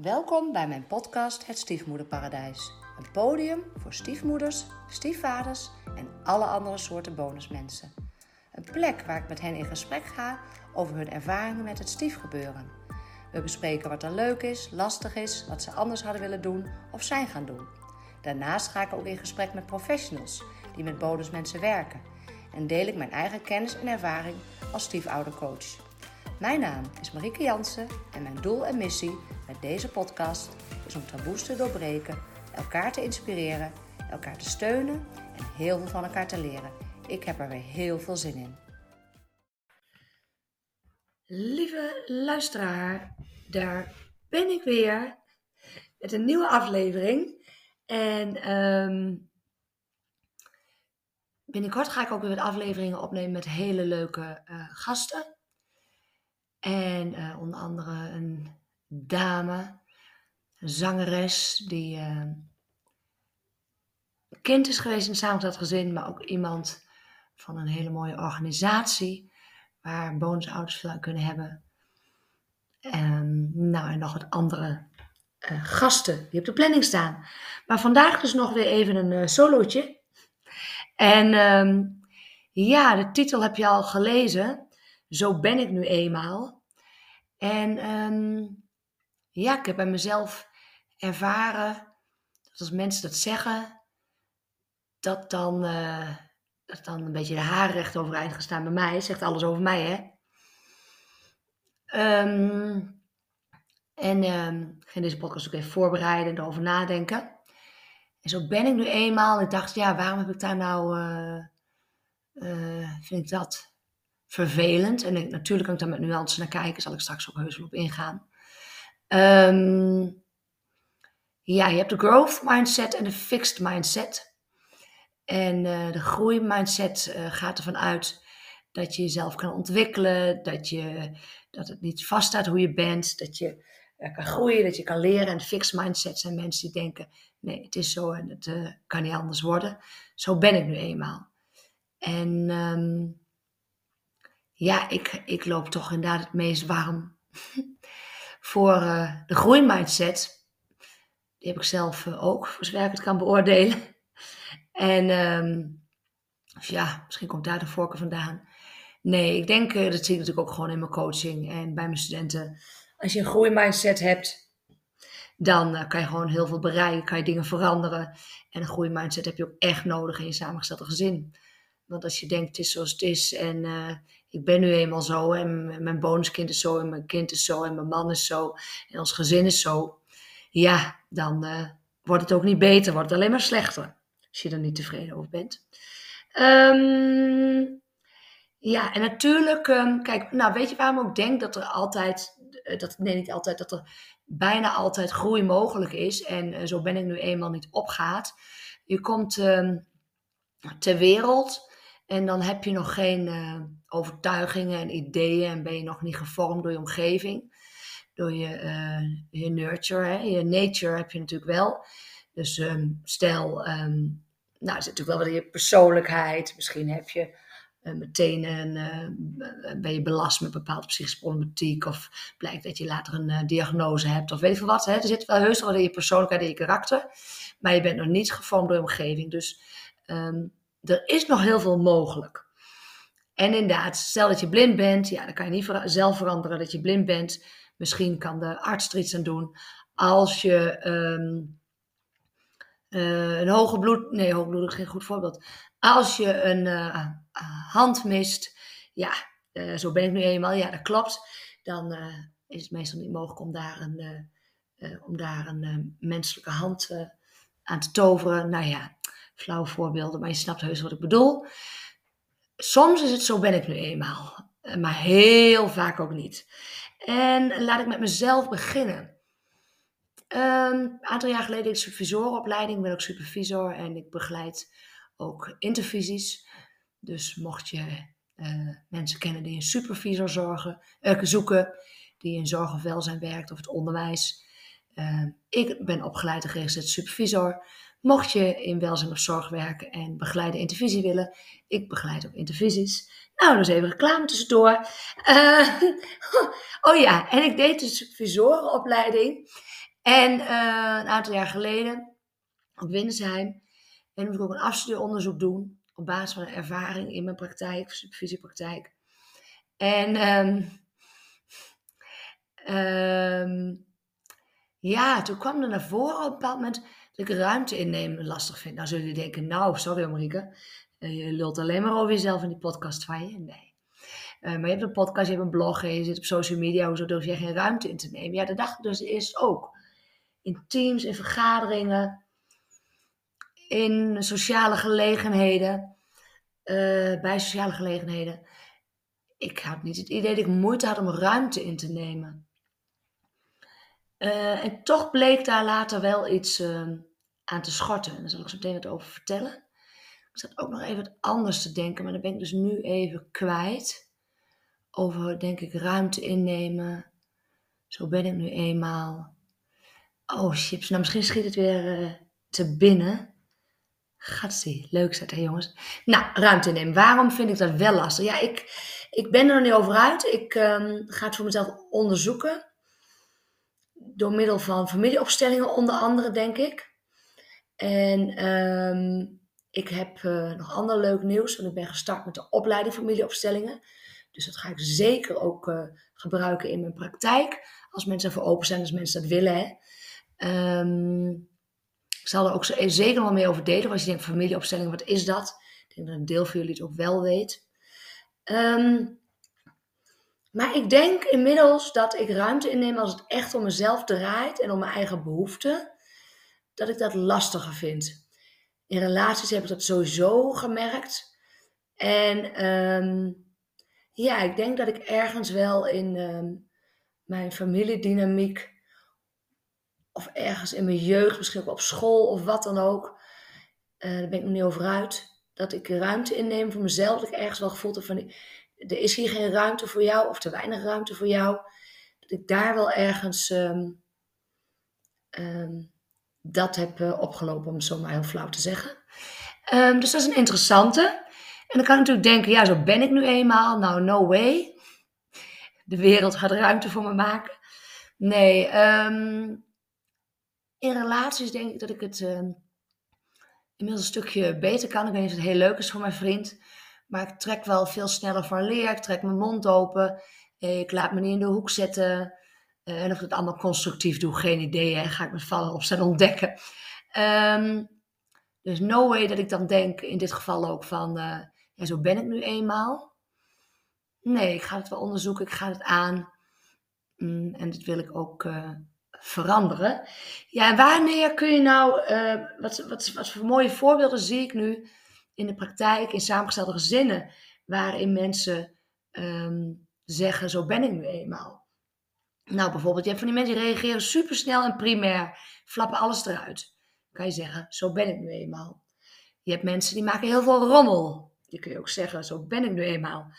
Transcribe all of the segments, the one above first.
Welkom bij mijn podcast Het Stiefmoederparadijs. Een podium voor stiefmoeders, stiefvaders en alle andere soorten bonusmensen. Een plek waar ik met hen in gesprek ga over hun ervaringen met het stiefgebeuren. We bespreken wat er leuk is, lastig is, wat ze anders hadden willen doen of zijn gaan doen. Daarnaast ga ik ook in gesprek met professionals die met bonusmensen werken. En deel ik mijn eigen kennis en ervaring als stiefoudercoach. Mijn naam is Marieke Jansen en mijn doel en missie deze podcast is om taboes te doorbreken, elkaar te inspireren, elkaar te steunen en heel veel van elkaar te leren. Ik heb er weer heel veel zin in. Lieve luisteraar, daar ben ik weer met een nieuwe aflevering. En um, binnenkort ga ik ook weer afleveringen opnemen met hele leuke uh, gasten. En uh, onder andere een dame, zangeres die uh, kind is geweest in het gezin, maar ook iemand van een hele mooie organisatie waar bonusouders veel aan kunnen hebben. En, nou, en nog wat andere uh, gasten die op de planning staan. Maar vandaag dus nog weer even een uh, solootje. En um, ja, de titel heb je al gelezen. Zo ben ik nu eenmaal. En um, ja, ik heb bij mezelf ervaren dat als mensen dat zeggen, dat dan, uh, dat dan een beetje de haren recht overeind gaan staan bij mij. Zegt alles over mij, hè? Um, en um, ik ging deze podcast ook even voorbereiden en erover nadenken. En zo ben ik nu eenmaal. Ik dacht, ja, waarom heb ik daar nou... Uh, uh, vind ik dat vervelend? En ik, natuurlijk kan ik daar met nuance naar kijken. Zal ik straks ook heus wel op ingaan. Um, ja, je hebt de growth mindset en de fixed mindset. En uh, de groeimindset uh, gaat ervan uit dat je jezelf kan ontwikkelen, dat, je, dat het niet vaststaat hoe je bent, dat je uh, kan groeien, dat je kan leren. En fixed mindset zijn mensen die denken, nee, het is zo en het kan niet anders worden. Zo ben ik nu eenmaal. En um, ja, ik, ik loop toch inderdaad het meest warm voor uh, de groeimindset. Die heb ik zelf uh, ook, voor zover ik het kan beoordelen. En um, ja, misschien komt daar de voorkeur vandaan. Nee, ik denk, uh, dat zie ik natuurlijk ook gewoon in mijn coaching en bij mijn studenten. Als je een groeimindset hebt, dan kan je gewoon heel veel bereiken, kan je dingen veranderen. En een groeimindset heb je ook echt nodig in je samengestelde gezin. Want als je denkt, het is zoals het is en ik ben nu eenmaal zo en mijn bonuskind is zo en mijn kind is zo en mijn man is zo en ons gezin is zo. Ja, dan uh, wordt het ook niet beter, wordt het alleen maar slechter als je er niet tevreden over bent. Um, ja, en natuurlijk, um, kijk, nou weet je waarom ik denk dat er altijd, eh, dat, nee niet altijd, dat er bijna altijd groei mogelijk is en uh, zo ben ik nu eenmaal niet opgaat. Je komt um, ter wereld en dan heb je nog geen overtuigingen en ideeën en ben je nog niet gevormd door je omgeving. Door je, uh, je nurture, hè? je nature heb je natuurlijk wel. Dus um, stel, um, nou, er zit natuurlijk wel wat in je persoonlijkheid. Misschien heb je uh, meteen een, ben je belast met bepaalde psychische problematiek. Of blijkt dat je later een diagnose hebt. Of weet ik veel wat. Hè? Er zit wel heus wel in je persoonlijkheid en je karakter. Maar je bent nog niet gevormd door je omgeving. Dus um, er is nog heel veel mogelijk. En inderdaad, stel dat je blind bent, ja, dan kan je niet zelf veranderen dat je blind bent. Misschien kan de arts er iets aan doen. Als je um, uh, een hoge bloed, nee, hoge is geen goed voorbeeld. Als je een uh, hand mist, ja, uh, zo ben ik nu eenmaal, ja, dat klopt. Dan is het meestal niet mogelijk om daar een, om daar een menselijke hand aan te toveren. Nou ja, flauwe voorbeelden, maar je snapt heus wat ik bedoel. Soms is het zo ben ik nu eenmaal, eh, maar heel vaak ook niet. En laat ik met mezelf beginnen. Um, een aantal jaar geleden deed ik supervisorenopleiding. Ik ben ook supervisor en ik begeleid ook intervisies. Dus mocht je uh, mensen kennen die een supervisor zorgen, uh, zoeken, die in zorg of welzijn werkt of het onderwijs. Uh, ik ben opgeleid en geregistreerd supervisor. Mocht je in welzijn of zorg werken en begeleide intervisie willen, ik begeleid ook intervisies. Nou, dus even reclame tussendoor. Uh, oh ja, en ik deed de supervisorenopleiding. En uh, een aantal jaar geleden, op Windersheim, en moest ik ook een afstudeeronderzoek doen op basis van een ervaring in mijn praktijk, supervisiepraktijk. En um, um, ja, toen kwam er naar voren op een bepaald moment dat ik ruimte innemen lastig vind. Nou zullen jullie denken, nou, sorry Marieke, uh, je lult alleen maar over jezelf in die podcast van je. Nee. Uh, maar je hebt een podcast, je hebt een blog je zit op social media. Hoezo durf je geen ruimte in te nemen? Ja, dat dacht ik dus eerst ook. In teams, in vergaderingen, in sociale gelegenheden. Uh, bij sociale gelegenheden. Ik had niet het idee dat ik moeite had om ruimte in te nemen. Uh, en toch bleek daar later wel iets uh, aan te schorten. En daar zal ik zo meteen wat over vertellen. Ik zat ook nog even wat anders te denken, maar dan ben ik dus nu even kwijt. Over, denk ik, ruimte innemen. Zo ben ik nu eenmaal. Oh, chips. Nou, misschien schiet het weer uh, te binnen. Gatsie, leuk zet hè jongens. Nou, ruimte innemen. Waarom vind ik dat wel lastig? Ja, ik, ik ben er nog niet over uit. Ik um, ga het voor mezelf onderzoeken door middel van familieopstellingen onder andere, denk ik. En um, ik heb uh, nog ander leuk nieuws, want ik ben gestart met de opleiding familieopstellingen. Dus dat ga ik zeker ook uh, gebruiken in mijn praktijk. Als mensen ervoor open zijn, als mensen dat willen. Hè. Um, ik zal er ook zo, zeker wel mee over delen. Als je denkt, familieopstellingen, wat is dat? Ik denk dat een deel van jullie het ook wel weet. Um, maar ik denk inmiddels dat ik ruimte inneem als het echt om mezelf draait en om mijn eigen behoeften, dat ik dat lastiger vind. In relaties heb ik dat sowieso gemerkt. En um, ja, ik denk dat ik ergens wel in um, mijn familiedynamiek, of ergens in mijn jeugd, misschien op school of wat dan ook, uh, daar ben ik nog niet over uit, dat ik ruimte inneem voor mezelf. Dat ik ergens wel gevoeld heb van er is hier geen ruimte voor jou of te weinig ruimte voor jou. Dat ik daar wel ergens um, um, dat heb uh, opgelopen, om het zo maar heel flauw te zeggen. Um, dus dat is een interessante. En dan kan ik natuurlijk denken, ja, zo ben ik nu eenmaal. Nou, no way. De wereld gaat ruimte voor me maken. Nee, in relaties denk ik dat ik het inmiddels een stukje beter kan. Ik weet niet of het heel leuk is voor mijn vriend. Maar ik trek wel veel sneller van leer. Ik trek mijn mond open. Ik laat me niet in de hoek zetten. Uh, en of ik het allemaal constructief doe, geen idee. Ga ik me vallen zijn ontdekken. Um, dus no way dat ik dan denk, in dit geval ook van, uh, ja, zo ben ik nu eenmaal. Nee, ik ga het wel onderzoeken, ik ga het aan. Mm, en dat wil ik ook uh, veranderen. Ja, en wanneer kun je nou, wat, wat, wat voor mooie voorbeelden zie ik nu in de praktijk in samengestelde gezinnen, waarin mensen um, zeggen: Zo ben ik nu eenmaal. Nou, bijvoorbeeld, je hebt van die mensen die reageren supersnel en primair, flappen alles eruit. kan je zeggen: Zo ben ik nu eenmaal. Je hebt mensen die maken heel veel rommel. Die kun je ook zeggen: Zo ben ik nu eenmaal.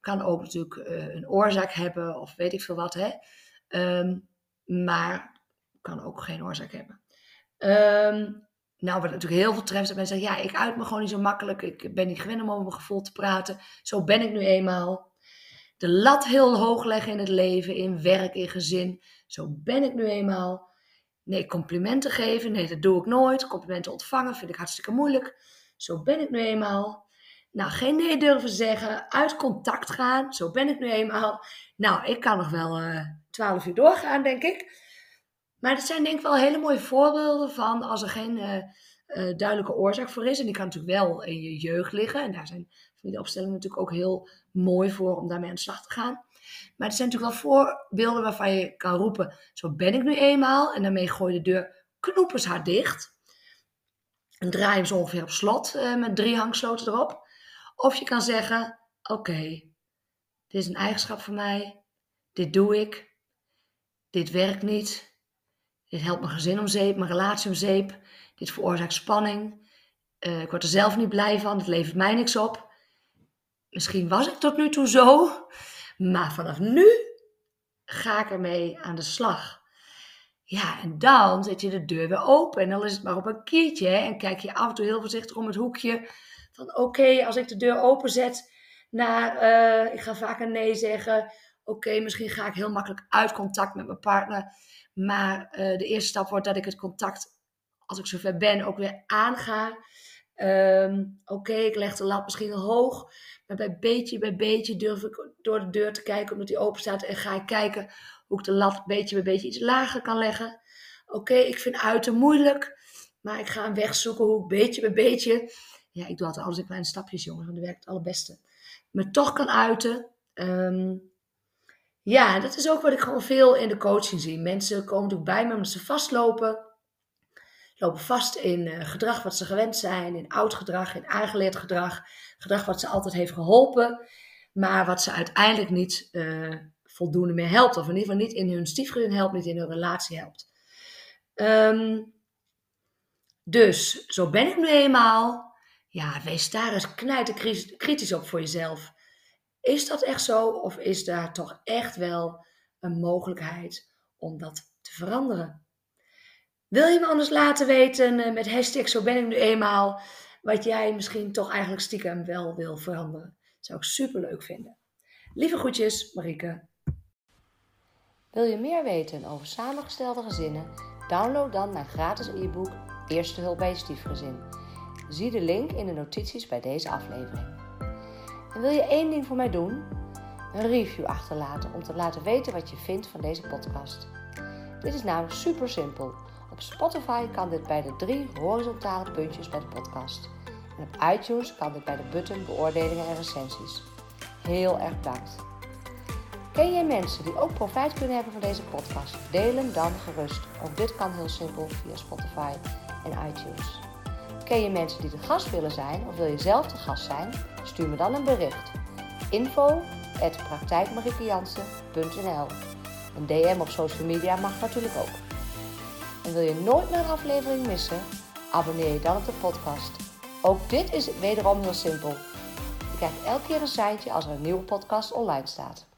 Kan ook natuurlijk uh, een oorzaak hebben of weet ik veel wat, hè. Um, maar kan ook geen oorzaak hebben. Um, nou, wat natuurlijk heel veel treft, dat mensen zeggen, ja, ik uit me gewoon niet zo makkelijk. Ik ben niet gewend om over mijn gevoel te praten. Zo ben ik nu eenmaal. De lat heel hoog leggen in het leven, in werk, in gezin. Zo ben ik nu eenmaal. Nee, complimenten geven, nee, dat doe ik nooit. Complimenten ontvangen vind ik hartstikke moeilijk. Zo ben ik nu eenmaal. Nou, geen nee durven zeggen, uit contact gaan. Zo ben ik nu eenmaal. Nou, ik kan nog wel uh, twaalf uur doorgaan, denk ik. Maar dat zijn denk ik wel hele mooie voorbeelden van als er geen uh, uh, duidelijke oorzaak voor is. En die kan natuurlijk wel in je jeugd liggen. En daar zijn familieopstellingen natuurlijk ook heel mooi voor om daarmee aan de slag te gaan. Maar er zijn natuurlijk wel voorbeelden waarvan je kan roepen, zo ben ik nu eenmaal. En daarmee gooi je de deur knoepers hard dicht. En draai hem zo ongeveer op slot uh, met drie hangsloten erop. Of je kan zeggen, oké, dit is een eigenschap van mij. Dit doe ik. Dit werkt niet dit helpt mijn gezin om zeep, mijn relatie om zeep. Dit veroorzaakt spanning. Uh, ik word er zelf niet blij van. Het levert mij niks op. Misschien was ik tot nu toe zo. Maar vanaf nu ga ik ermee aan de slag. Ja, en dan zet je de deur weer open. En dan is het maar op een kiertje. Hè? En kijk je af en toe heel voorzichtig om het hoekje. Van oké, als ik de deur open zet naar... Uh, ik ga vaak een nee zeggen oké, misschien ga ik heel makkelijk uit contact met mijn partner. Maar eh, de eerste stap wordt dat ik het contact, als ik zover ben, ook weer aanga. Ehm, oké, ik leg de lat misschien hoog. Maar bij beetje bij beetje durf ik door de deur te kijken omdat die open staat. En ga ik kijken hoe ik de lat beetje bij beetje iets lager kan leggen. Oké, ik vind uiten moeilijk. Maar ik ga een weg zoeken hoe ik beetje bij beetje. Ja, ik doe altijd alles in kleine stapjes, jongens. Want dat werkt het allerbeste. Me toch kan uiten. Ehm, ja, dat is ook wat ik gewoon veel in de coaching zie. Mensen komen natuurlijk bij me omdat ze vastlopen. Lopen vast in uh, gedrag wat ze gewend zijn, in oud gedrag, in aangeleerd gedrag. Gedrag wat ze altijd heeft geholpen, maar wat ze uiteindelijk niet uh, voldoende meer helpt. Of in ieder geval niet in hun stiefgezin helpt, niet in hun relatie helpt. Um, dus, zo ben ik nu eenmaal. Ja, wees daar eens knijten kritisch op voor jezelf. Is dat echt zo of is daar toch echt wel een mogelijkheid om dat te veranderen? Wil je me anders laten weten eh, met hashtag zo ben ik nu eenmaal wat jij misschien toch eigenlijk stiekem wel wil veranderen? Zou ik super leuk vinden. Lieve groetjes, Marike. Wil je meer weten over samengestelde gezinnen? Download dan mijn gratis e-book Eerste hulp bij je stiefgezin. Zie de link in de notities bij deze aflevering. En wil je één ding voor mij doen? Een review achterlaten om te laten weten wat je vindt van deze podcast. Dit is namelijk super simpel. Op Spotify kan dit bij de drie horizontale puntjes bij de podcast. En op iTunes kan dit bij de button beoordelingen en recensies. Heel erg bedankt. Ken jij mensen die ook profijt kunnen hebben van deze podcast? Deel hem dan gerust. Ook dit kan heel simpel via Spotify en iTunes. Ken je mensen die de gast willen zijn of wil je zelf de gast zijn? Stuur me dan een bericht. Info Een DM op social media mag natuurlijk ook. En wil je nooit meer een aflevering missen? Abonneer je dan op de podcast. Ook dit is wederom heel simpel. Je krijgt elke keer een seintje als er een nieuwe podcast online staat.